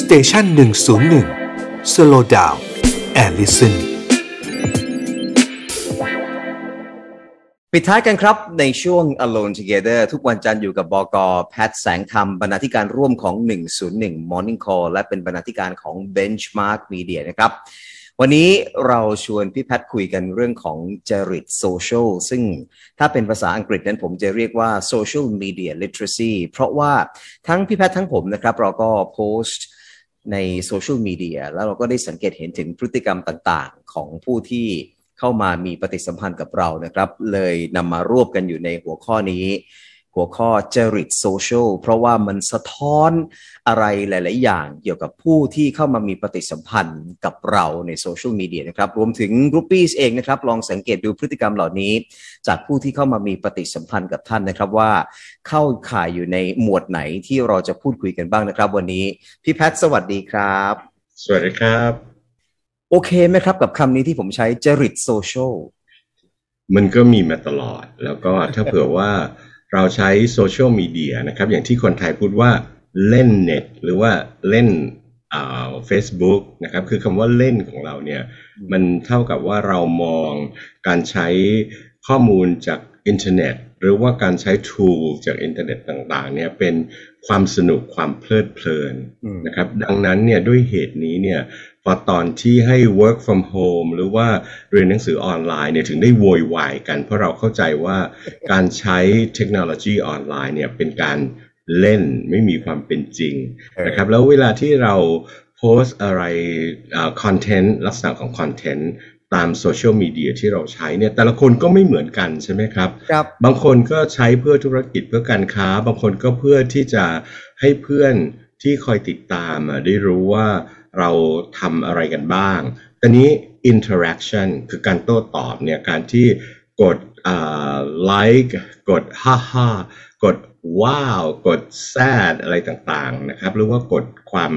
Station One-O-One slow down and listen ปิดท้ายกันครับในช่วง Alone Together ทุกวันจันทร์อยู่กับบก. แพทแสงธรรมบรรณาธิการร่วมของ 101 Morning Call และเป็นบรรณาธิการของ Benchmark Media นะครับ วันนี้เราชวนพี่แพทคุยกันเรื่องของจริตโซเชียลซึ่งถ้าเป็นภาษาอังกฤษนั้นผมจะเรียกว่า Social Media Literacy เพราะว่าทั้งพี่แพททั้งผมนะครับ เราก็โพสต์ ในโซเชียลมีเดียแล้วเราก็ได้สังเกตเห็นถึงพฤติกรรมต่างๆ ของผู้ที่เข้ามามีปฏิสัมพันธ์กับเรานะครับ เลยนำมารวบกันอยู่ในหัวข้อนี้ หัวข้อจริตโซเชียลเพราะว่ามันสะท้อนอะไรหลาย ๆ อย่างเกี่ยวกับผู้ที่เข้ามามีปฏิสัมพันธ์กับเราในโซเชียลมีเดียนะครับ รวมถึง groupie เองนะครับ ลองสังเกตดูพฤติกรรมเหล่านี้ จากผู้ที่เข้ามามีปฏิสัมพันธ์กับท่านนะครับว่าเข้าข่ายอยู่ในหมวดไหนที่เราจะพูดคุยกันบ้างนะครับ วันนี้พี่แพทย์สวัสดีครับ สวัสดีครับ โอเคไหมครับกับคำนี้ที่ผมใช้จริตโซเชียลมันก็มีมาตลอด แล้วก็ถ้าเผื่อว่า เราใช้โซเชียลมีเดียนะครับอย่างที่คนไทยพูดว่าเล่นเน็ตหรือว่าเล่นอ่าเฟซบุ๊กนะครับคือคำว่าเล่นของเราเนี่ยมันเท่ากับว่าเรามองการใช้ข้อมูลจากอินเทอร์เน็ตหรือว่าการใช้ tool จากอินเทอร์เน็ตต่างๆเนี่ยเป็นความสนุกความเพลิดเพลินอืมนะครับดังนั้นเนี่ยด้วยเหตุนี้เนี่ย พอตอนที่ให้ work from home หรือว่าเรียนหนังสือออนไลน์เนี่ยถึงได้โวยวายกัน เพราะเราเข้าใจว่าการใช้เทคโนโลยีออนไลน์เนี่ยเป็นการเล่นไม่มีความเป็นจริงนะครับแล้วเวลาที่เราโพสต์อะไรคอนเทนต์ลักษณะของคอนเทนต์ตามโซเชียลมีเดียที่เราใช้เนี่ยแต่ละคนก็ไม่เหมือนกันใช่ไหมครับครับ บางคนก็ใช้เพื่อธุรกิจเพื่อการค้า บางคนก็เพื่อที่จะให้เพื่อนที่คอยติดตามอะได้รู้ว่า เราทำอะไรกันบ้างต่นี้ interaction คือการโต้ตอบเนี่ยการที่กดอ่า like กดฮ่าฮ่ากดว้าว กด sad อะไรต่างๆนะครับหรือว่ากดความ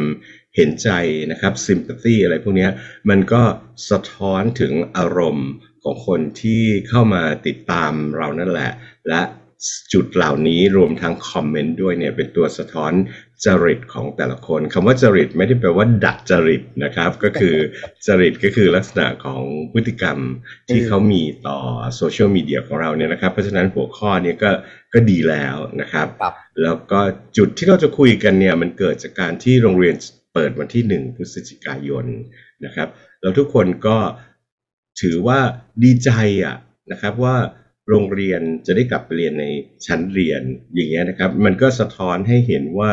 เห็นใจนะครับ sympathy อะไรพวกนี้มันก็สะท้อนถึงอารมณ์ของคนที่เข้ามาติดตามเรานั่นแหละ และ จุดเหล่านี้รวมทั้งคอมเมนต์ด้วยเนี่ยเป็นตัวสะท้อนจริตของแต่ละคนคำว่าจริตไม่ได้แปลว่าดัดจริตนะครับ ก็คือจริตก็คือลักษณะของพฤติกรรมที่เขามีต่อโซเชียลมีเดียของเราเนี่ยนะครับเพราะฉะนั้นหัวข้อเนี้ก็ก็ดีแล้วนะครับครับ แล้วก็จุดที่เราจะคุยกันเนี่ยมันเกิดจากการที่โรงเรียนเปิดวันที่หนึ่งพฤศจิกายนนะครับแล้วทุกคนก็ถือว่าดีใจอะนะครับว่า โรงเรียนจะได้กลับไปเรียนในชั้นเรียนอย่างเงี้ยนะครับ มันก็สะท้อนให้เห็นว่า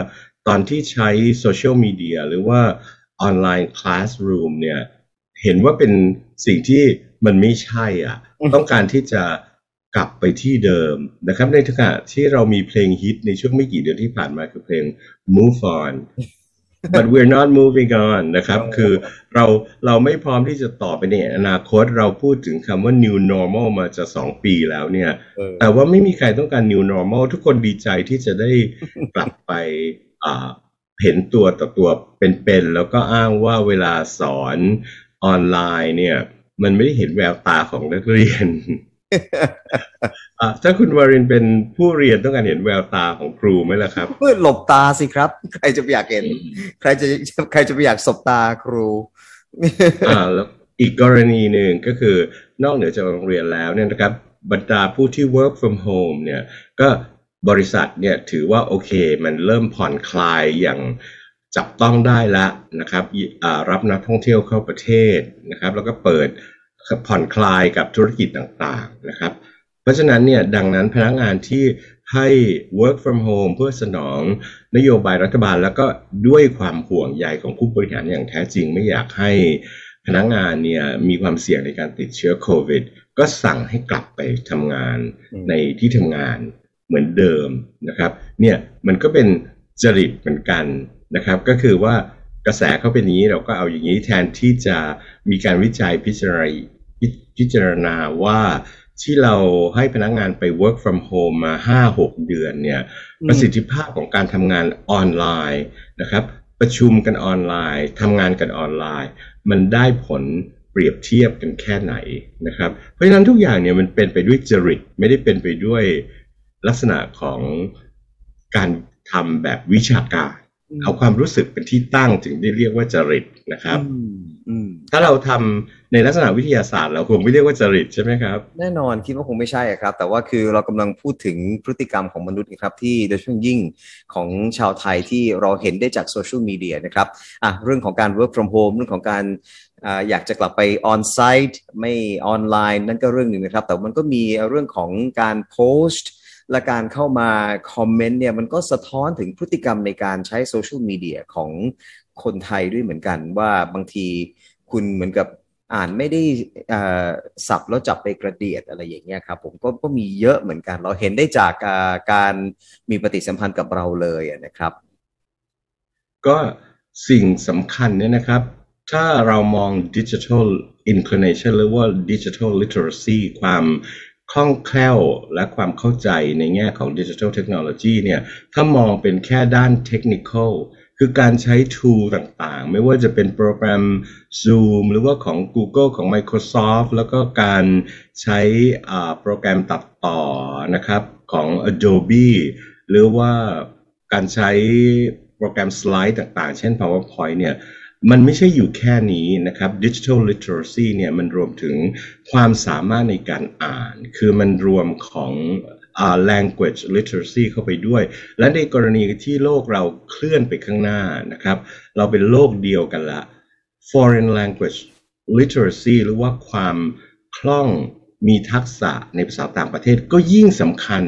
ตอนที่ใช้โซเชียลมีเดียหรือว่าออนไลน์คลาสรูมเนี่ยเห็นว่าเป็นสิ่งที่มันไม่ใช่อะอืมต้องการที่จะกลับไปที่เดิมนะครับ ในขณะที่เรามีเพลงฮิตในช่วงไม่กี่เดือนที่ผ่านมาคือเพลง Move On but we're not moving on นะครับ คือเราเราไม่พร้อมที่จะต่อไปในอนาคต เราพูดถึงคำว่า new normal มาจะสองปีแล้วเนี่ยเออแต่ว่าไม่มีใครต้องการ new normal ทุกคนดีใจที่จะได้กลับไปอ่าเห็นตัวต่อตัวเป็นๆ แล้วก็อ้างว่าเวลาสอนออนไลน์เนี่ย มันไม่ได้เห็นแววตาของนักเรียนอะ ถ้าคุณวารินเป็นผู้เรียนต้องการเห็นแววตาของครูไหมล่ะครับเพื่อหลบตาสิครับ ใครจะไปอยากเห็น ใครจะใครจะไปอยากสบตาครูอ่าแล้วอีกกรณีหนึ่งก็คือนอกเหนือจากโรงเรียนแล้วเนี่ยนะครับบรรดาผู้ที่ work from home เนี่ยก็บริษัทเนี่ยถือว่าโอเค มันเริ่มผ่อนคลายอย่างจับต้องได้แล้วนะครับอ่ารับนักท่องเที่ยวเข้าประเทศนะครับ แล้วก็เปิดผ่อนคลายกับธุรกิจต่างๆนะครับ เพราะฉะนั้นเนี่ยดังนั้นพนักงานที่ให้ work from home เพื่อสนองนโยบายรัฐบาล แล้วก็ด้วยความห่วงใยของผู้บริหารอย่างแท้จริงไม่อยากให้พนักงานเนี่ยมีความเสี่ยงในการติดเชื้อโควิด ก็สั่งให้กลับไปทำงานในที่ทำงานเหมือนเดิมนะครับเนี่ยมันก็เป็นจริตเหมือนกันนะครับก็คือว่ากระแสเขาเป็นอย่างนี้เราก็เอาอย่างนี้แทนที่จะมีการวิจัยพิจารณาพิจารณาว่า ที่เราให้พนักงานไป work from home มา 5-6 เดือนเนี่ยอืมประสิทธิภาพของการทำงานออนไลน์นะครับ ประชุมกันออนไลน์ทำงานกันออนไลน์ มันได้ผลเปรียบเทียบกันแค่ไหนนะครับ เพราะฉะนั้นทุกอย่างเนี่ยมันเป็นไปด้วยจริต ไม่ได้เป็นไปด้วยลักษณะของการทำแบบวิชาการอืม เอาความรู้สึกเป็นที่ตั้งถึงได้เรียกว่าจริตนะครับอืมอืมถ้าเราทำในลักษณะวิทยาศาสตร์เราคงไม่เรียกว่าจริตใช่ไหมครับ แน่นอนคิดว่าคงไม่ใช่อะครับ แต่ว่าคือเรากำลังพูดถึงพฤติกรรมของมนุษย์นะครับ ที่โดยเฉพาะยิ่งของชาวไทยที่เราเห็นได้จากโซเชียลมีเดียนะครับอะเรื่องของการ work from home เรื่องของการอ่าอยากจะกลับไป on site ไม่ออนไลน์นั่นก็เรื่องหนึ่งนะครับ แต่มันก็มีเรื่องของการโพสต์ และการเข้ามาคอมเมนต์เนี่ยมันก็สะท้อนถึงพฤติกรรมในการใช้โซเชียลมีเดียของคนไทยด้วยเหมือนกันว่าบางทีคุณเหมือนกับอ่านไม่ได้ศัพท์แล้วจับไปกระเดียดอะไรอย่างเงี้ยครับผมก็ก็มีเยอะเหมือนกัน เราเห็นได้จากการมีปฏิสัมพันธ์กับเราเลยนะครับ ก็สิ่งสำคัญเนี่ยนะครับ ถ้าเรามอง digital inclination หรือว่า digital literacy ความ คล่องแคล่วและความเข้าใจในแง่ของ digital technology เนี่ยถ้ามองเป็นแค่ด้าน technical คือการใช้ tool ต่างๆ ไม่ว่าจะเป็นโปรแกรม Zoom หรือว่าของ Google ของ Microsoft แล้วก็การใช้อ่าโปรแกรมตัดต่อนะครับของ Adobe หรือว่าการใช้โปรแกรมสไลด์ต่างๆ เช่น PowerPoint เนี่ย มันไม่ใช่อยู่แค่นี้นะครับ Digital Literacy เนี่ยมันรวมถึงความสามารถในการอ่าน คือมันรวมของอ่า language literacy เข้าไปด้วย และในกรณีที่โลกเราเคลื่อนไปข้างหน้านะครับ เราเป็นโลกเดียวกันละ foreign language literacy หรือว่าความคล่องมีทักษะในภาษาต่างประเทศก็ยิ่งสำคัญ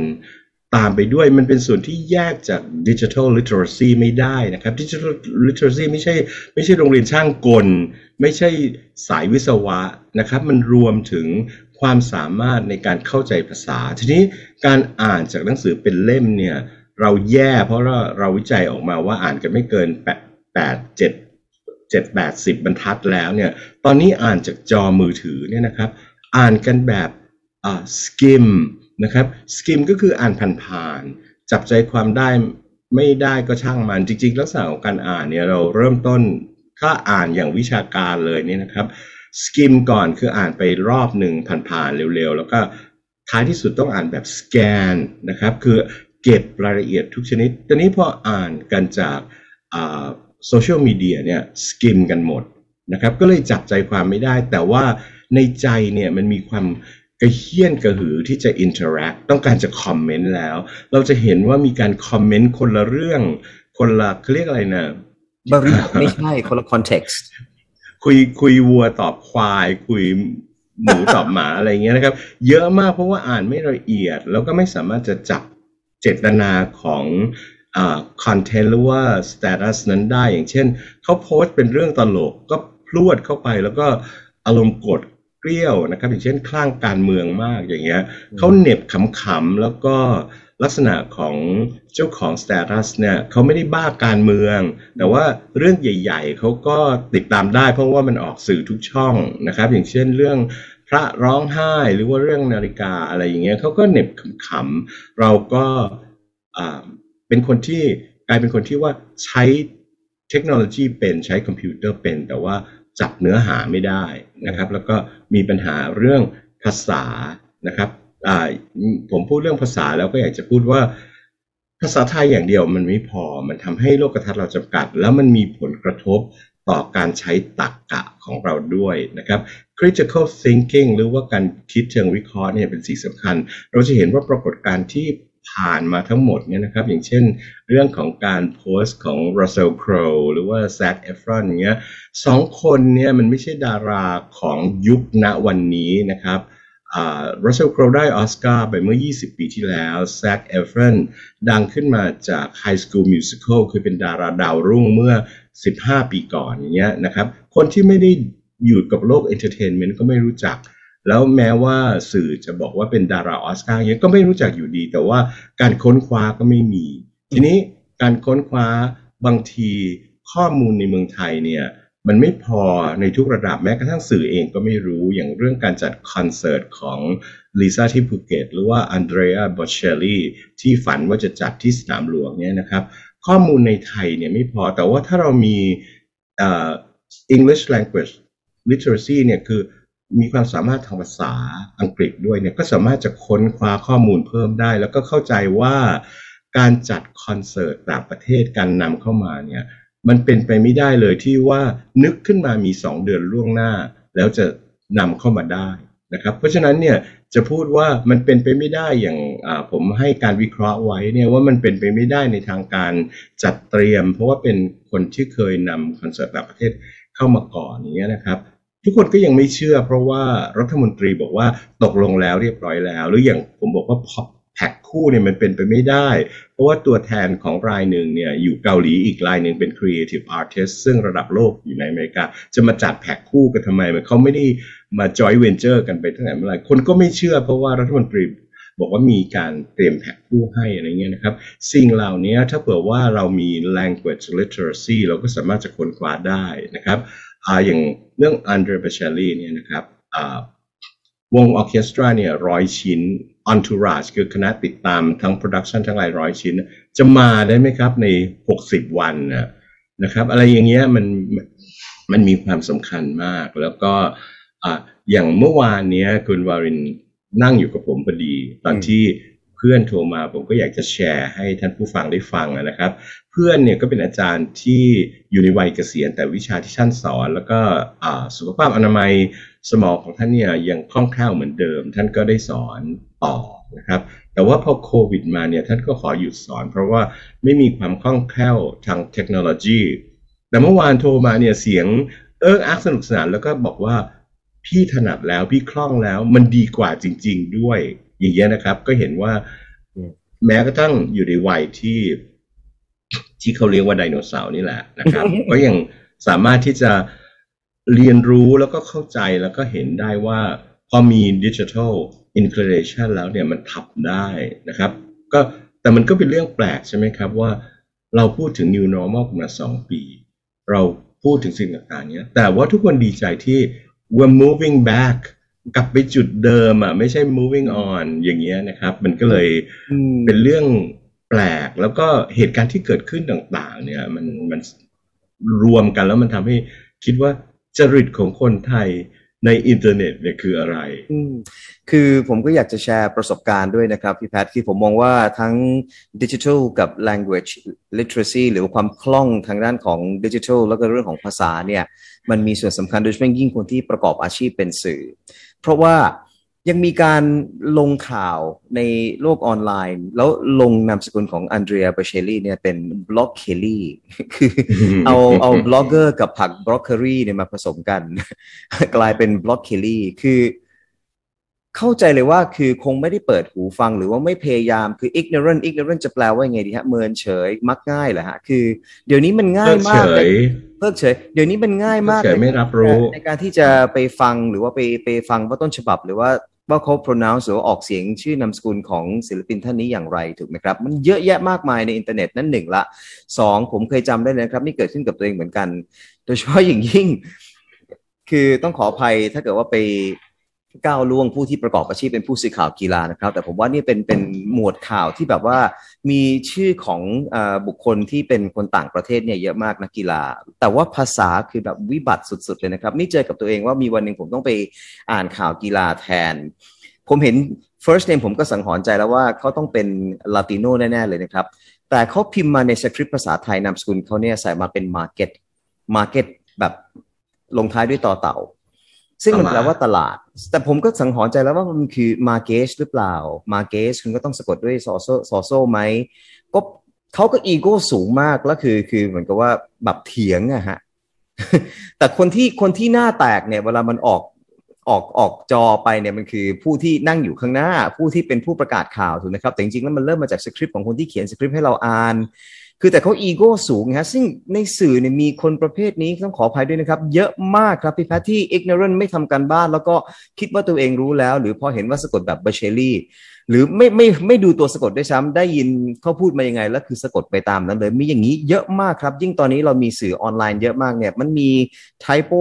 ตามไปด้วยมันเป็นส่วนที่แยกจาก digital literacy ไม่ได้นะครับ digital literacy ไม่ใช่ไม่ใช่โรงเรียนช่างกล ไม่ใช่สายวิศวะนะครับ มันรวมถึงความสามารถในการเข้าใจภาษา ทีนี้การอ่านจากหนังสือเป็นเล่มเนี่ยเราแย่เพราะเราเราวิจัยออกมาว่าอ่านกันไม่เกินแปดเจ็ดเจ็ดแปดสิบบรรทัดแล้วเนี่ยตอนนี้อ่านจากจอมือถือเนี่ยนะครับ อ่านกันแบบอ่า skim นะครับ skim ก็คืออ่านผ่านๆจับใจความได้ไม่ได้ก็ช่างมันจริงๆ ลักษณะของการอ่านเนี่ยเราเริ่มต้นถ้าอ่านอย่างวิชาการเลยเนี่ยนะครับ skim ก่อนคืออ่านไปรอบหนึ่งผ่านๆเร็วๆ แล้วก็ท้ายที่สุดต้องอ่านแบบ scan นะครับคือเก็บรายละเอียดทุกชนิด ตอนนี้พออ่านกันจากโซเชียลมีเดียเนี่ย skim กันหมดนะครับก็เลยจับใจความไม่ได้ แต่ว่าในใจเนี่ยมันมีความ กระเฮี้ยนกระหือที่จะ interact ต้องการจะคอมเมนต์แล้ว เราจะเห็นว่ามีการคอมเมนต์คนละเรื่อง คนละเขาเรียกอะไรนะบริบทไม่ใช่คนละ context คุยคุยวัวตอบควาย คุยหมูตอบหมาอะไรเงี้ยนะครับ เยอะมากเพราะว่าอ่านไม่ละเอียด แล้วก็ไม่สามารถจะจับเจตนาของอ่า content หรือว่า status นั้นได้อย่างเช่น เขาโพสต์เป็นเรื่องตลกก็พรวดเข้าไปแล้วก็อารมณ์โกรธเกรี้ยวนะครับอย่างเช่นคลั่งการเมืองมากอย่างเงี้ยเขาเหน็บขำๆแล้วก็ลักษณะของเจ้าของ status เนี่ยเขาไม่ได้บ้าการเมือง แต่ว่าเรื่องใหญ่ ๆเขาก็ติดตามได้ เพราะว่ามันออกสื่อทุกช่องนะครับ อย่างเช่นเรื่องพระร้องไห้หรือว่าเรื่องนาฬิกาอะไรอย่างเงี้ยเขาก็เหน็บขำๆเราก็อ่าเป็นคนที่กลายเป็นคนที่ว่าใช้เทคโนโลยีเป็นใช้คอมพิวเตอร์เป็น แต่ว่า จับเนื้อหาไม่ได้นะครับ แล้วก็มีปัญหาเรื่องภาษานะครับผมพูดเรื่องภาษาแล้วก็อยากจะพูดว่าภาษาไทยอย่างเดียวมันไม่พอ มันทำให้โลกทัศน์เราจำกัด แล้วมันมีผลกระทบต่อการใช้ตรรกกะของเราด้วยนะครับ critical thinking หรือว่าการคิดเชิงวิเคราะห์เนี่ยเป็นสิ่งสำคัญ เราจะเห็นว่าปรากฏการณ์ที่ ผ่านมาทั้งหมดเนี่ยนะครับ อย่างเช่นเรื่องของการโพสต์ของ Russell Crowe หรือว่า Zac Efron อย่างเงี้ยสองคนเนี่ยมันไม่ใช่ดาราของยุคณวันนี้นะครับอ่า Russell Crowe ได้ออสการ์ไปเมื่อ 20 ปีที่แล้ว Zac Efron ดังขึ้นมาจาก High School Musical คือเป็นดาราดาวรุ่งเมื่อ 15 ปีก่อนอย่างเงี้ยนะครับ คนที่ไม่ได้อยู่กับโลก entertainment ก็ไม่รู้จัก แล้วแม้ว่าสื่อจะบอกว่าเป็นดาราออสการ์เงี้ยก็ไม่รู้จักอยู่ดี แต่ว่าการค้นคว้าก็ไม่มี ทีนี้การค้นคว้าบางทีข้อมูลในเมืองไทยเนี่ยมันไม่พอในทุกระดับแม้กระทั่งสื่อเองก็ไม่รู้อย่างเรื่องการจัดคอนเสิร์ตของลิซ่าที่ภูเก็ตหรือว่าอันเดรียบอเชลลี่ที่ฝันว่าจะจัดที่สนามหลวงเนี่ยนะครับ ข้อมูลในไทยเนี่ยไม่พอแต่ว่าถ้าเรามีอ่อ English language literacy เนี่ยคือ มีความสามารถทางภาษาอังกฤษด้วยเนี่ยก็สามารถจะค้นคว้าข้อมูลเพิ่มได้ แล้วก็เข้าใจว่าการจัดคอนเสิร์ตต่างประเทศการนำเข้ามาเนี่ยมันเป็นไปไม่ได้เลยที่ว่านึกขึ้นมามีสองเดือนล่วงหน้า แล้วจะนำเข้ามาได้นะครับเพราะฉะนั้นเนี่ยจะพูดว่ามันเป็นไปไม่ได้อย่างผมให้การวิเคราะห์ไว้เนี่ยว่ามันเป็นไปไม่ได้ในทางการจัดเตรียม เพราะว่าเป็นคนที่เคยนำคอนเสิร์ตต่างประเทศเข้ามาก่อนอย่างเงี้ยนะครับ ทุกคนก็ยังไม่เชื่อ เพราะว่ารัฐมนตรีบอกว่าตกลงแล้วเรียบร้อยแล้ว หรืออย่างผมบอกว่าพอแพ็คคู่เนี่ยมันเป็นไปไม่ได้ เพราะว่าตัวแทนของรายหนึ่งเนี่ยอยู่เกาหลีอีกรายหนึ่งเป็น Creative Artist ซึ่งระดับโลกอยู่ในอเมริกา จะมาจัดแพ็คคู่กันทำไมมันเขาไม่ได้มาจอยเวนเจอร์กันไปตั้งแต่เมื่อไหร่คนก็ไม่เชื่อเพราะว่ารัฐมนตรีบอกว่ามีการเตรียมแพ็คคู่ให้อะไรเงี้ยนะครับ สิ่งเหล่านี้ถ้าเผื่อว่าเรามี language literacy เราก็สามารถจะค้นคว้าได้นะครับ อย่างเรื่อง Andrea Bocelli เนี่ยนะครับวงออเคสตราเนี่ยร้อยชิ้น Entourage คือคณะติดตามทั้ง production ทั้งหลายร้อยชิ้น จะมาได้ไหมครับใน 60 วันนะครับ อะไรอย่างเงี้ยมันมันมีความสำคัญมาก แล้วก็อย่างเมื่อวานเนี้ยคุณวารินนั่งอยู่กับผมพอดี ตอนที่ เพื่อนโทรมา ผมก็อยากจะแชร์ให้ท่านผู้ฟังได้ฟังนะครับ เพื่อนเนี่ยก็เป็นอาจารย์ที่อยู่ในวัยเกษียณแต่วิชาที่ท่านสอน แล้วก็สุขภาพอนามัยสมองของท่านเนี่ยยังคล่องแคล่วเหมือนเดิม ท่านก็ได้สอนต่อนะครับแต่ว่าพอโควิดมาเนี่ยท่านก็ขอหยุดสอน เพราะว่าไม่มีความคล่องแคล่วทางเทคโนโลยี แต่เมื่อวานโทรมาเนี่ยเสียงเอิ๊กอักสนุกสนานแล้วก็บอกว่าพี่ถนัดแล้วพี่คล่องแล้วมันดีกว่าจริง ๆ ด้วย อย่างเงี้ยนะครับ ก็เห็นว่าแม้กระทั่งอยู่ในวัยที่ที่เขาเรียกว่าไดโนเสาร์นี่แหละนะครับ ก็ยังสามารถที่จะเรียนรู้แล้วก็เข้าใจแล้วก็เห็นได้ว่าพอมีดิจิทัลอินค l เ r ชันแล้วเนี่ยมันทับได้นะครับ ก็แต่มันก็เป็นเรื่องแปลกใช่ไหมครับว่าเราพูดถึง new normal มาสองปี เราพูดถึงสิ่งต่างๆเนี้ยแต่ว่าทุกคนดีใจที่ we're moving back กลับไปจุดเดิมอะไม่ใช่ moving on อย่างเงี้ยนะครับ มันก็เลยเป็นเรื่องแปลกแล้วก็เหตุการณ์ที่เกิดขึ้นต่าง ๆ เนี่ย มันมันรวมกันแล้วมันทำให้คิดว่าจริตของคนไทยในอินเทอร์เน็ตเนี่ยคืออะไรคือผมก็อยากจะแชร์ประสบการณ์ด้วยนะครับ พี่แพทคือผมมองว่าทั้งดิจิทัลกับ language literacy หรือความคล่องทางด้านของดิจิทัลแล้วก็เรื่องของภาษาเนี่ย มันมีส่วนสำคัญโดยเฉพาะยิ่งคนที่ประกอบอาชีพเป็นสื่อ เพราะว่ายังมีการลงข่าวในโลกออนไลน์ แล้วลงนามสกุลของอันเดรียเบเชลลี่เนี่ยเป็นบล็อกเคลลี่คือเอาเอาบล็อกเกอร์กับผักบล็อกเคอรี่เนี่ยมาผสมกัน กลายเป็นบล็อกเคลลี่คือ เข้าใจเลยว่าคือคงไม่ได้เปิดหูฟังหรือว่าไม่พยายามคือ ignorant ignorant จะแปลว่าไงดีฮะเมินเฉยมักง่ายเหรอฮะ คือ เดี๋ยวนี้มันง่ายมากเลย เพิกเฉย เดี๋ยวนี้มันง่ายมากไม่รับรู้ ในการที่จะไปฟังหรือว่าไปไปฟังว่าต้นฉบับ หรือว่าว่าเขา pronounce หรือออกเสียงชื่อนามสกุลของศิลปินท่านนี้อย่างไรถูกไหมครับ มันเยอะแยะมากมายในอินเทอร์เน็ตนั่นหนึ่งละสองผมเคยจำได้เลยครับ นี่เกิดขึ้นกับตัวเองเหมือนกัน โดยเฉพาะอย่างยิ่ง คือต้องขออภัยถ้าเกิดว่าไป ก้าวล่วงผู้ที่ประกอบอาชีพเป็นผู้สื่อข่าวกีฬานะครับ แต่ผมว่านี่เป็นเป็นหมวดข่าวที่แบบว่ามีชื่อของอบุคคลที่เป็นคนต่างประเทศเนี่ยเยอะมากนักกีฬา แต่ว่าภาษาคือแบบวิบัติสุดๆเลยนะครับ นี่เจอกับตัวเองว่ามีวันหนึ่งผมต้องไปอ่านข่าวกีฬาแทน ผมเห็น first name ผมก็สังหรณ์ใจแล้วว่าเขาต้องเป็นลาติโนแน่ๆเลยนะครับ แต่เขาพิมพ์มาในสคริปต์ภาษาไทยนามสกุลเขาเนี่ยใส่มาเป็น market market แบบลงท้ายด้วยต่อเต่า ซึ่งมันแปลว่าตลาด แต่ผมก็สังหรณ์ใจแล้วว่ามันคือมาเกสหรือเปล่ามาเกสคุณก็ต้องสะกดด้วยซอโซซอโซไหมก็เขาก็อีโก้สูงมากแล้วคือคือเหมือนกับว่าแบบเถียงอะฮะแต่คนที่คนที่หน้าแตกเนี่ย เวลามันออกออกออกจอไปเนี่ยมันคือผู้ที่นั่งอยู่ข้างหน้า ผู้ที่เป็นผู้ประกาศข่าวถูกไหมครับ แต่จริงๆแล้วมันเริ่มมาจากสคริปต์ของคนที่เขียนสคริปต์ให้เราอ่าน คือแต่เขาอีโก้สูงฮะซึ่งในสื่อเนี่ยมีคนประเภทนี้ต้องขออภัยด้วยนะครับ เยอะมากครับพี่แพทที่ ignorant ไม่ทำการบ้าน แล้วก็คิดว่าตัวเองรู้แล้ว หรือพอเห็นว่าสะกดแบบเบเชลลี่หรือไม่ไม่ไม่ดูตัวสะกดด้วยซ้ำได้ยินเขาพูดมายังไง แล้วคือสะกดไปตามนั้นเลย มีอย่างนี้เยอะมากครับ ยิ่งตอนนี้เรามีสื่อออนไลน์เยอะมากเนี่ยมันมี typo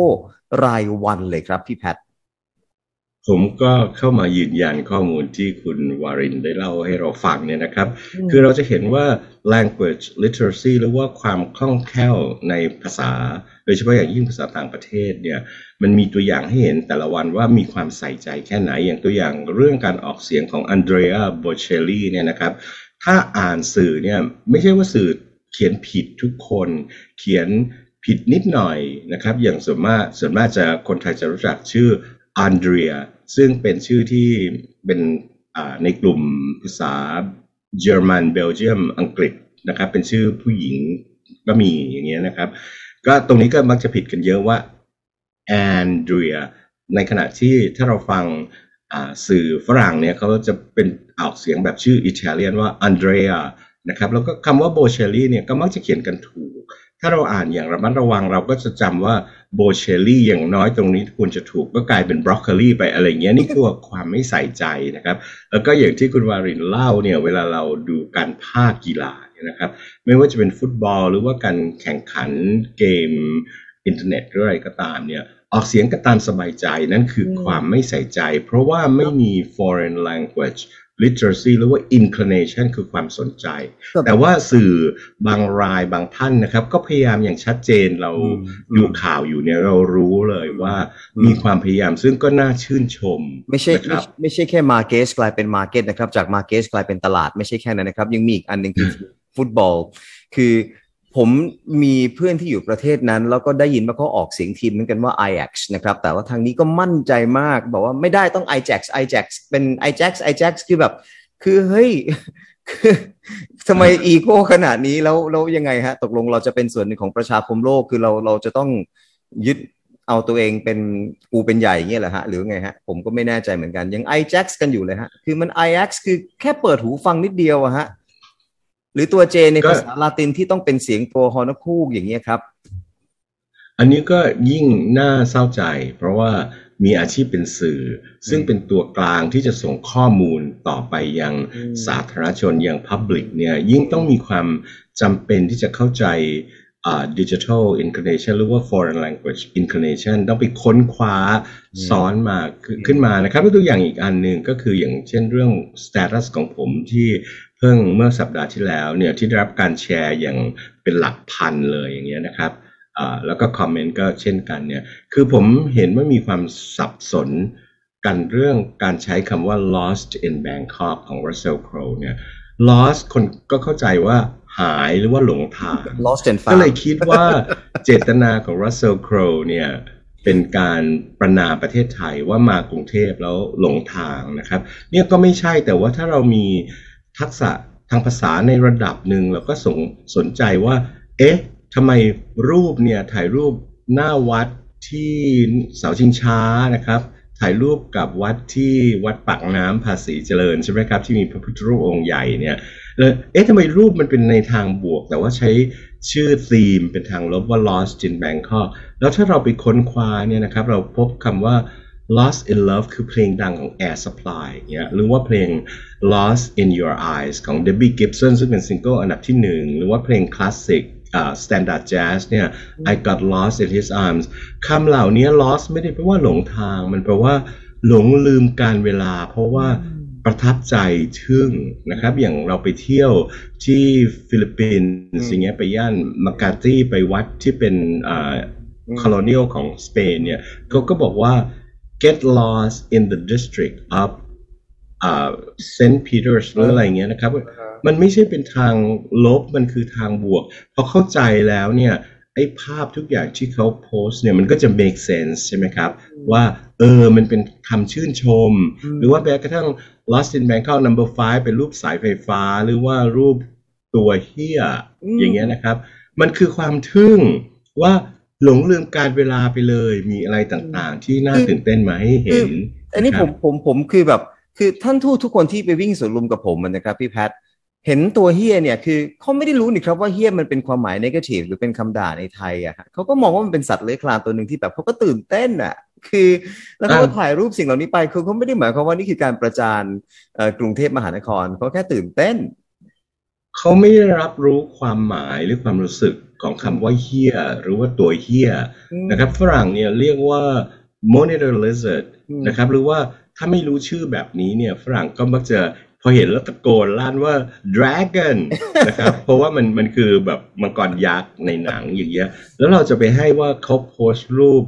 รายวันเลยครับพี่แพท ผมก็เข้ามายืนยันข้อมูลที่คุณวารินได้เล่าให้เราฟังเนี่ยนะครับ คือเราจะเห็นว่า language literacy หรือว่าความคล่องแคล่วในภาษา โดยเฉพาะอย่างยิ่งภาษาต่างประเทศเนี่ยมันมีตัวอย่างให้เห็นแต่ละวันว่ามีความใส่ใจแค่ไหนอย่างตัวอย่างเรื่องการออกเสียงของอันเดรียโบเชลลี่เนี่ยนะครับ ถ้าอ่านสื่อเนี่ยไม่ใช่ว่าสื่อเขียนผิดทุกคนเขียนผิดนิดหน่อยนะครับ อย่างส่วนมากส่วนมากจะคนไทยจะรู้จักชื่ออันเดรีย ซึ่งเป็นชื่อที่เป็นในกลุ่มภาษาเยอรมันเบลเยียมอังกฤษนะครับ เป็นชื่อผู้หญิงก็มีอย่างเงี้ยนะครับ ก็ตรงนี้ก็มักจะผิดกันเยอะว่าแอนเดรียในขณะที่ถ้าเราฟังสื่อฝรั่งเนี่ยเขาจะเป็นออกเสียงแบบชื่ออิตาเลียนว่าอันเดรียนะครับแล้วก็คำว่าโบเชลลี่เนี่ยก็มักจะเขียนกันถูก ถ้าเราอ่านอย่างระมัดระวังเราก็จะจำว่าโบเชลลี่อย่างน้อยตรงนี้ควรจะถูกก็กลายเป็นบรอกโคลีไปอะไรเงี้ยนี่คือความไม่ใส่ใจนะครับ แล้วก็อย่างที่คุณวารินเล่าเนี่ยเวลาเราดูการพากย์กีฬาเนี่ยนะครับ ไม่ว่าจะเป็นฟุตบอลหรือว่าการแข่งขันเกมอินเทอร์เน็ตหรืออะไรก็ตามเนี่ยออกเสียงก็ตามสบายใจนั่นคือความไม่ใส่ใจ เพราะว่าไม่มี foreign language literacy หรือว่า inclination คือความสนใจ แต่ว่าสื่อบางรายบางท่านนะครับ ก็พยายามอย่างชัดเจนเราดูข่าวอยู่เนี่ยเรารู้เลยว่ามีความพยายามซึ่งก็น่าชื่นชม ไม่ใช่ไม่ไม่ใช่แค่มาเกสกลายเป็นมาเก็ตนะครับ จากมาเกสกลายเป็นตลาดไม่ใช่แค่นั้นนะครับ ยังมีอีกอันหนึ่งคือฟุตบอล คือ ผมมีเพื่อนที่อยู่ประเทศนั้น แล้วก็ได้ยินว่าเขาออกเสียงทีมเหมือนกันว่า Ajax นะครับ แต่ว่าทางนี้ก็มั่นใจมาก บอกว่าไม่ได้ต้อง Ajax Ajax เป็น Ajax Ajax คือแบบ คือเฮ้ยทำไมอีโก้ขนาดนี้แล้วแล้วยังไงฮะ ตกลงเราจะเป็นส่วนหนึ่งของประชาคมโลกคือเราเราจะต้องยึดเอาตัวเองเป็นกูเป็นใหญ่เงี้ยเหรอฮะ หรือไงฮะ ผมก็ไม่แน่ใจเหมือนกัน ยัง Ajax กันอยู่เลยฮะ คือมัน Ajax คือแค่เปิดหูฟังนิดเดียวอะฮะ หรือตัวเจในภาษาลาตินที่ต้องเป็นเสียงตัวฮอนคูกอย่างเงี้ยครับ อันนี้ก็ยิ่งน่าเศร้าใจ เพราะว่ามีอาชีพเป็นสื่อ ซึ่งเป็นตัวกลางที่จะส่งข้อมูลต่อไปยังสาธารณชนอย่างพับลิกเนี่ยยิ่งต้องมีความจำเป็นที่จะเข้าใจดิจิทัลอิน c เนชันหรือว่า foreign language inclination ต้องไปค้นคว้าซ้อนมาขึ้นมานะครับตัวอย่างอีกอันหนึ่งก็คืออย่างเช่นเรื่อง status ของผมที่ เพิ่งเมื่อสัปดาห์ที่แล้วเนี่ยที่ได้รับการแชร์อย่างเป็นหลักพันเลยอย่างเงี้ยนะครับแล้วก็คอมเมนต์ก็เช่นกันเนี่ย คือผมเห็นว่ามีความสับสนกันเรื่องการใช้คำว่า lost in Bangkok ของ Russell Crowe เนี่ย lost คนก็เข้าใจว่าหายหรือว่าหลงทาง lost and found ก็เลยคิดว่าเจตนาของ Russell Crowe เนี่ยเป็นการประนามประเทศไทยว่ามากรุงเทพแล้วหลงทางนะครับ เนี่ยก็ไม่ใช่แต่ว่าถ้าเรามี ทักษะทางภาษาในระดับหนึ่งเราก็สงสนใจว่า เอ๊ะทำไมรูปเนี่ยถ่ายรูปหน้าวัดที่เสาชิงช้านะครับ ถ่ายรูปกับวัดที่วัดปากน้ำภาษีเจริญใช่ไหมครับที่มีพระพุทธรูปองค์ใหญ่เนี่ยเลยเอ๊ะทำไมรูปมันเป็นในทางบวก แต่ว่าใช้ชื่อธีมเป็นทางลบว่า lost in Bangkok แล้วถ้าเราไปค้นคว้าเนี่ยนะครับ เราพบคำว่า Lost in Love คือเพลงดังของ Air Supply เนี่ยหรือว่าเพลง Lost in Your Eyes ของ Debbie Gibson ซึ่งเป็นซิงเกิลอันดับที่หนึ่งหรือว่าเพลงคลาสสิก standard jazz เนี่ย I got lost in his arms คำเหล่านี้ lost ไม่ได้แปลว่าหลงทาง มันแปลว่าหลงลืมกาลเวลา เพราะว่าประทับใจทึ่งนะครับ อย่างเราไปเที่ยวที่ฟิลิปปินส์อย่างเงี้ยไปย่านมาการ์ตี้ไปวัดที่เป็นอ่า colonial ของสเปนเนี่ยเขาก็บอกว่า get lost in the district of uh, St. Peter's หรืออะไรเงี้ยนะครับ มันไม่ใช่เป็นทางลบมันคือทางบวกพอเข้าใจแล้วเนี่ยไอ้ภาพทุกอย่างที่เขาโพสเนี่ยมันก็จะ make sense ใช่ไหมครับ ว่าเออมันเป็นคำชื่นชม หรือว่าแม้กระทั่ง Lost in Bangkok number five เป็นรูปสายไฟฟ้า หรือว่ารูปตัวเฮียอย่างเงี้ยนะครับ มันคือความทึ่งว่า หลงลืมการเวลาไปเลย มีอะไรต่างๆ ที่น่าตื่นเต้นมาให้เห็น อันนี้ผมผมผมคือแบบ คือท่านทูตทุกคนที่ไปวิ่งสวนลุมกับผมนะครับพี่แพทเห็นตัวเฮียเนี่ยคือเขาไม่ได้รู้นี่ครับว่าเฮียมันเป็นความหมายนกาทีฟหรือเป็นคำด่าในไทยอะฮะเขาก็มองว่ามันเป็นสัตว์เลื้อยคลานตัวหนึ่งที่แบบเขาก็ตื่นเต้นอะคือแล้วเขาก็ถ่ายรูปสิ่งเหล่านี้ไปคือเขาไม่ได้หมายความว่านี่คือการประจานกรุงเทพมหานครเขาแค่ตื่นเต้นเขาไม่ได้รับรู้ความหมายหรือความรู้สึก ของคำว่าเฮียหรือว่าตัวเฮียนะครับ ฝรั่งเนี่ยเรียกว่า monitor lizard นะครับหรือว่าถ้าไม่รู้ชื่อแบบนี้เนี่ยฝรั่งก็มักจะพอเห็นแล้วตะโกนลั่นว่า dragon นะครับ เพราะว่ามันมันคือแบบมังกรยักษ์ในหนังอย่างเงี้ย แล้วเราจะไปให้ว่าเขาโพสต์รูป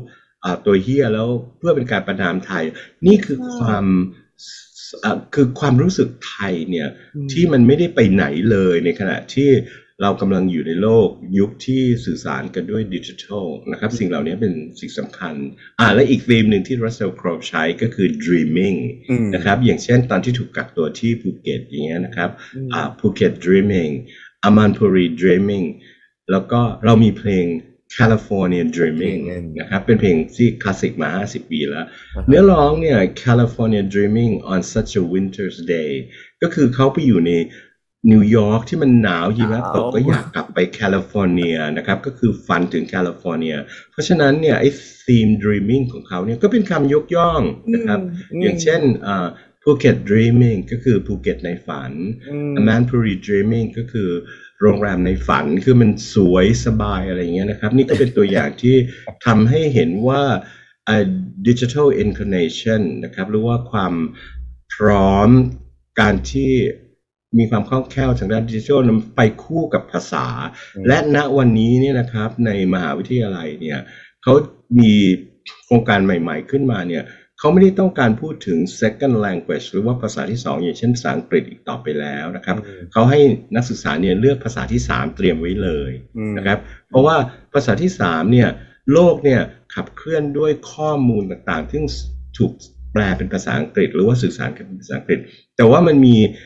ตัวเฮียแล้วเพื่อเป็นการประนามไทย นี่คือความอะคือความรู้สึกไทยเนี่ยอืมที่มันไม่ได้ไปไหนเลยในขณะที่ เรากำลังอยู่ในโลกยุคที่สื่อสารกันด้วยดิจิทัลนะครับสิ่งเหล่านี้เป็นสิ่งสำคัญ อ่าและอีกธีมหนึ่งที่ Russell Crowe ใช้ก็คือ dreaming อืมนะครับอย่างเช่นตอนที่ถูกกักตัวที่ภูเก็ตอย่างเงี้ยนะครับอืมอ่าภูเก็ต dreaming อามันปุรี dreaming แล้วก็เรามีเพลง California dreaming อืมนะครับเป็นเพลงที่คลาสสิกมา 50 ปีแล้ว เนื้อร้องเนี่ย California Dreaming on such a winter's day ก็คือเขาไปอยู่ใน นิวยอร์กที่มันหนาวหิมะตกหนาวก็อยากกลับไปแคลิฟอร์เนียนะครับ ก็คือฝันถึงแคลิฟอร์เนีย เพราะฉะนั้นเนี่ยไอ้ theme dreaming ของเขาเนี่ยก็เป็นคำยกย่องนะครับ อย่างเช่นอ่า Phuket Dreaming ก็คือภูเก็ตในฝันอืม a m a n p u r i Dreaming ก็คือโรงแรมในฝันคือมันสวยสบายอะไรอย่างเงี้ยนะครับ นี่ก็เป็นตัวอย่างที่ทำให้เห็นว่าอ่า digital inclination นะครับหรือว่าความพร้อมการที่ มีความคล่องแคล่วทางด้านดิจิทัลนั้นไปคู่กับภาษาอืมและณวันนี้เนี่ยนะครับในมหาวิทยาลัยเนี่ยเขามีโครงการใหม่ๆขึ้นมาเนี่ยเขาไม่ได้ต้องการพูดถึง second language หรือว่าภาษาที่สองอย่างเช่นภาษาอังกฤษอีกต่อไปแล้วนะครับอืมเขาให้นักศึกษาเนี่ยเลือกภาษาที่สามเตรียมไว้เลยอืมนะครับเพราะว่าภาษาที่สามเนี่ยโลกเนี่ยขับเคลื่อนด้วยข้อมูลต่างๆซึ่งถูกแปลเป็นภาษาอังกฤษ หรือว่าสื่อสารกันเป็นภาษาอังกฤษ แต่ว่ามันมีอ่า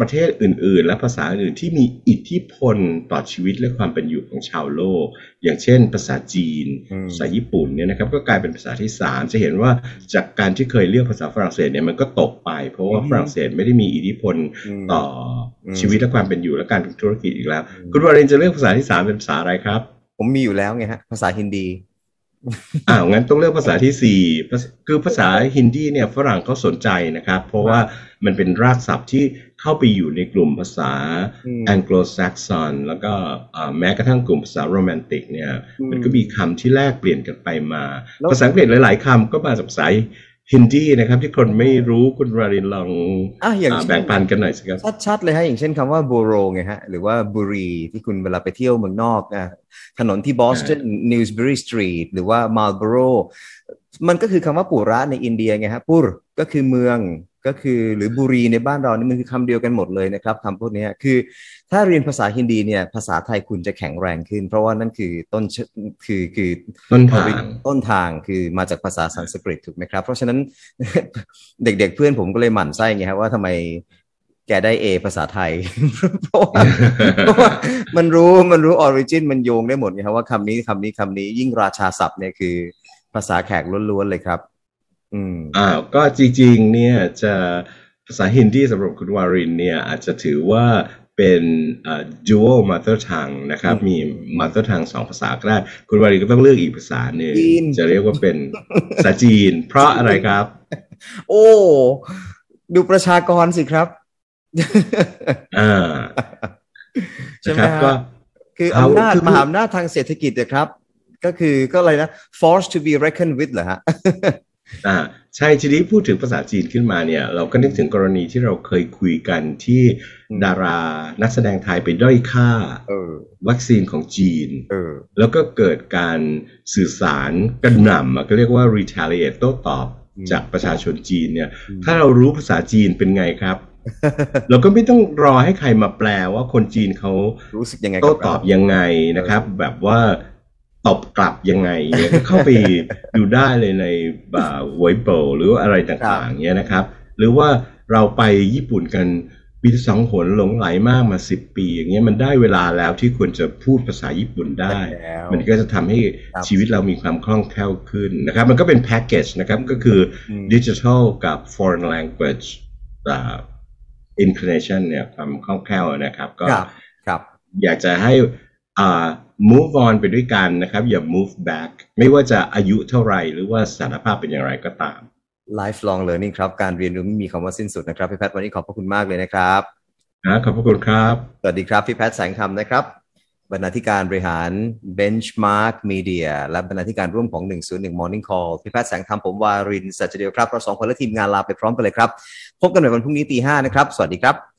ประเทศอื่น ๆ และภาษาอื่นที่มีอิทธิพลต่อชีวิตและความเป็นอยู่ของชาวโลก อย่างเช่น ภาษาจีนอืมภาษาญี่ปุ่นเนี่ยนะครับก็กลายเป็นภาษาที่สามจะเห็นว่าจากการที่เคยเลือกภาษาฝรั่งเศสเนี่ยมันก็ตกไป เพราะว่าอืมฝรั่งเศสไม่ได้มีอิทธิพลอืมต่ออมชีวิตและความเป็นอยู่และการทำธุรกิจอีกแล้วอืมคุณวารินจะเลือกภาษาที่สามเป็นภาษาอะไรครับ ผมมีอยู่แล้วไงฮะภาษาฮินดี อ้าวงั้นต้องเลือกภาษาที่สี่ภาษาคือภาษาฮินดีเนี่ยฝรั่งเขาสนใจนะครับ เพราะว่ามันเป็นรากศัพท์ที่เข้าไปอยู่ในกลุ่มภาษาอืมแองโกลแซกซอนแล้วก็อ่าแม้กระทั่งกลุ่มภาษาโรแมนติกเนี่ยอืมมันก็มีคำที่แลกเปลี่ยนกันไปมาแล้วภาษาอังกฤษหลาย ๆคำก็มาจากภาษา ฮินดีนะครับ ที่คนไม่รู้คุณวารินลองอะอย่างอ่าเช่นแบ่งปันกันหน่อยสิครับ ชัดๆเลยฮะ อย่างเช่นคำว่าบูโรไงฮะ หรือว่าบุรีที่คุณเวลาไปเที่ยวเมืองนอกนะถนนที่บอสตันนิวส์บรีสตรีทหรือว่ามาลโบโรมันก็คือคำว่าปุระในอินเดียไงฮะปุรก็คือเมือง ก็คือหรือบุรีในบ้านเรานี่มันคือคำเดียวกันหมดเลยนะครับคำพวกเนี้ยคือ ถ้าเรียนภาษาฮินดีเนี่ยภาษาไทยคุณจะแข็งแรงขึ้น เพราะว่านั่นคือต้นเชคือคือต้นทางต้นทางคือมาจากภาษาสันสกฤตถูกไหมครับ เพราะฉะนั้นเด็กๆเพื่อนผมก็เลยหมั่นไส้ไงครับว่าทำไมแกได้เอภาษาไทยเพราะว่าเพราะว่ามันรู้มันรู้ออริจินมันโยงได้หมดไงครับว่าคำนี้คำนี้คำนี้ยิ่งราชาศัพท์เนี่ยคือภาษาแขกล้วนๆเลยครับ อืมอ้าวก็จริงๆเนี่ยจะภาษาฮินดีสำหรับคุณวารินเนี่ยอาจจะถือว่าเป็นอ่า dual mother tongue นะครับอืมมี mother tongue สองภาษาก็ได้ คุณวารินก็ต้องเลือกอีกภาษาหนึ่งจีน จะเรียกว่าเป็นภาษาจีน เพราะอะไรครับ โอ้ ดูประชากรสิครับ อ่าใช่ไหมนะครับฮะก็คือเขาอำนาจคือมหาอำนาจทางเศรษฐกิจนะครับ ก็คือก็อะไรนะ force to be reckoned with เหรอฮะ อ่าใช่ทีนี้พูดถึงภาษาจีนขึ้นมาเนี่ยเราก็นึกถึงกรณีที่เราเคยคุยกันที่อืมดารานักแสดงไทยไปด้อยค่าเออวัคซีนของจีนเออแล้วก็เกิดการสื่อสารกระหน่ำอะก็เรียกว่า retaliate โต้ตอบอืมจากประชาชนจีนเนี่ยอืมถ้าเรารู้ภาษาจีนเป็นไงครับ เราก็ไม่ต้องรอให้ใครมาแปลว่าคนจีนเขารู้สึกยังไงกับโต้เราตอบยังไงนะครับ แบบว่า ตอบกลับยังไงเนี่ยก็เข้าไปดูได้เลยในบ่าเว็บโบหรือว่าอะไรต่างๆเนี่ยนะครับ หรือว่าเราไปญี่ปุ่นกันปีสองหนหลงไหลมากมาสิบปี อย่างเงี้ยมันได้เวลาแล้วที่ควรจะพูดภาษาญี่ปุ่นได้แล้วมันก็จะทำให้ครับชีวิตเรามีความคล่องแคล่วขึ้นนะครับ มันก็เป็นแพ็กเกจนะครับก็คืออมดิจิทัลกับ foreign language อ่า inclination เนี่ยความคล่องแคล่วนะครับ ก็ครับครับอยากจะให้อ่า move on ไปด้วยกันนะครับ อย่า move back ไม่ว่าจะอายุเท่าไหร่ หรือว่าสถานภาพเป็นอย่างไรก็ตาม lifelong learning ครับ การเรียนรู้ไม่มีคำว่าสิ้นสุดนะครับ พี่แพทย์วันนี้ขอบพระคุณมากเลยนะครับนะขอบพระคุณครับ สวัสดีครับ พี่แพทย์แสงคำนะครับ บรรณาธิการบริหาร Benchmark Media และบรรณาธิการร่วมของ 101 Morning Call พี่แพทย์แสงคำผมวารินทร์สัจเดียวครับเราสองคนและทีมงานลาไปพร้อมกันเลยครับ พบกันใหม่วันพรุ่งนี้ตีห้านะครับ สวัสดีครับ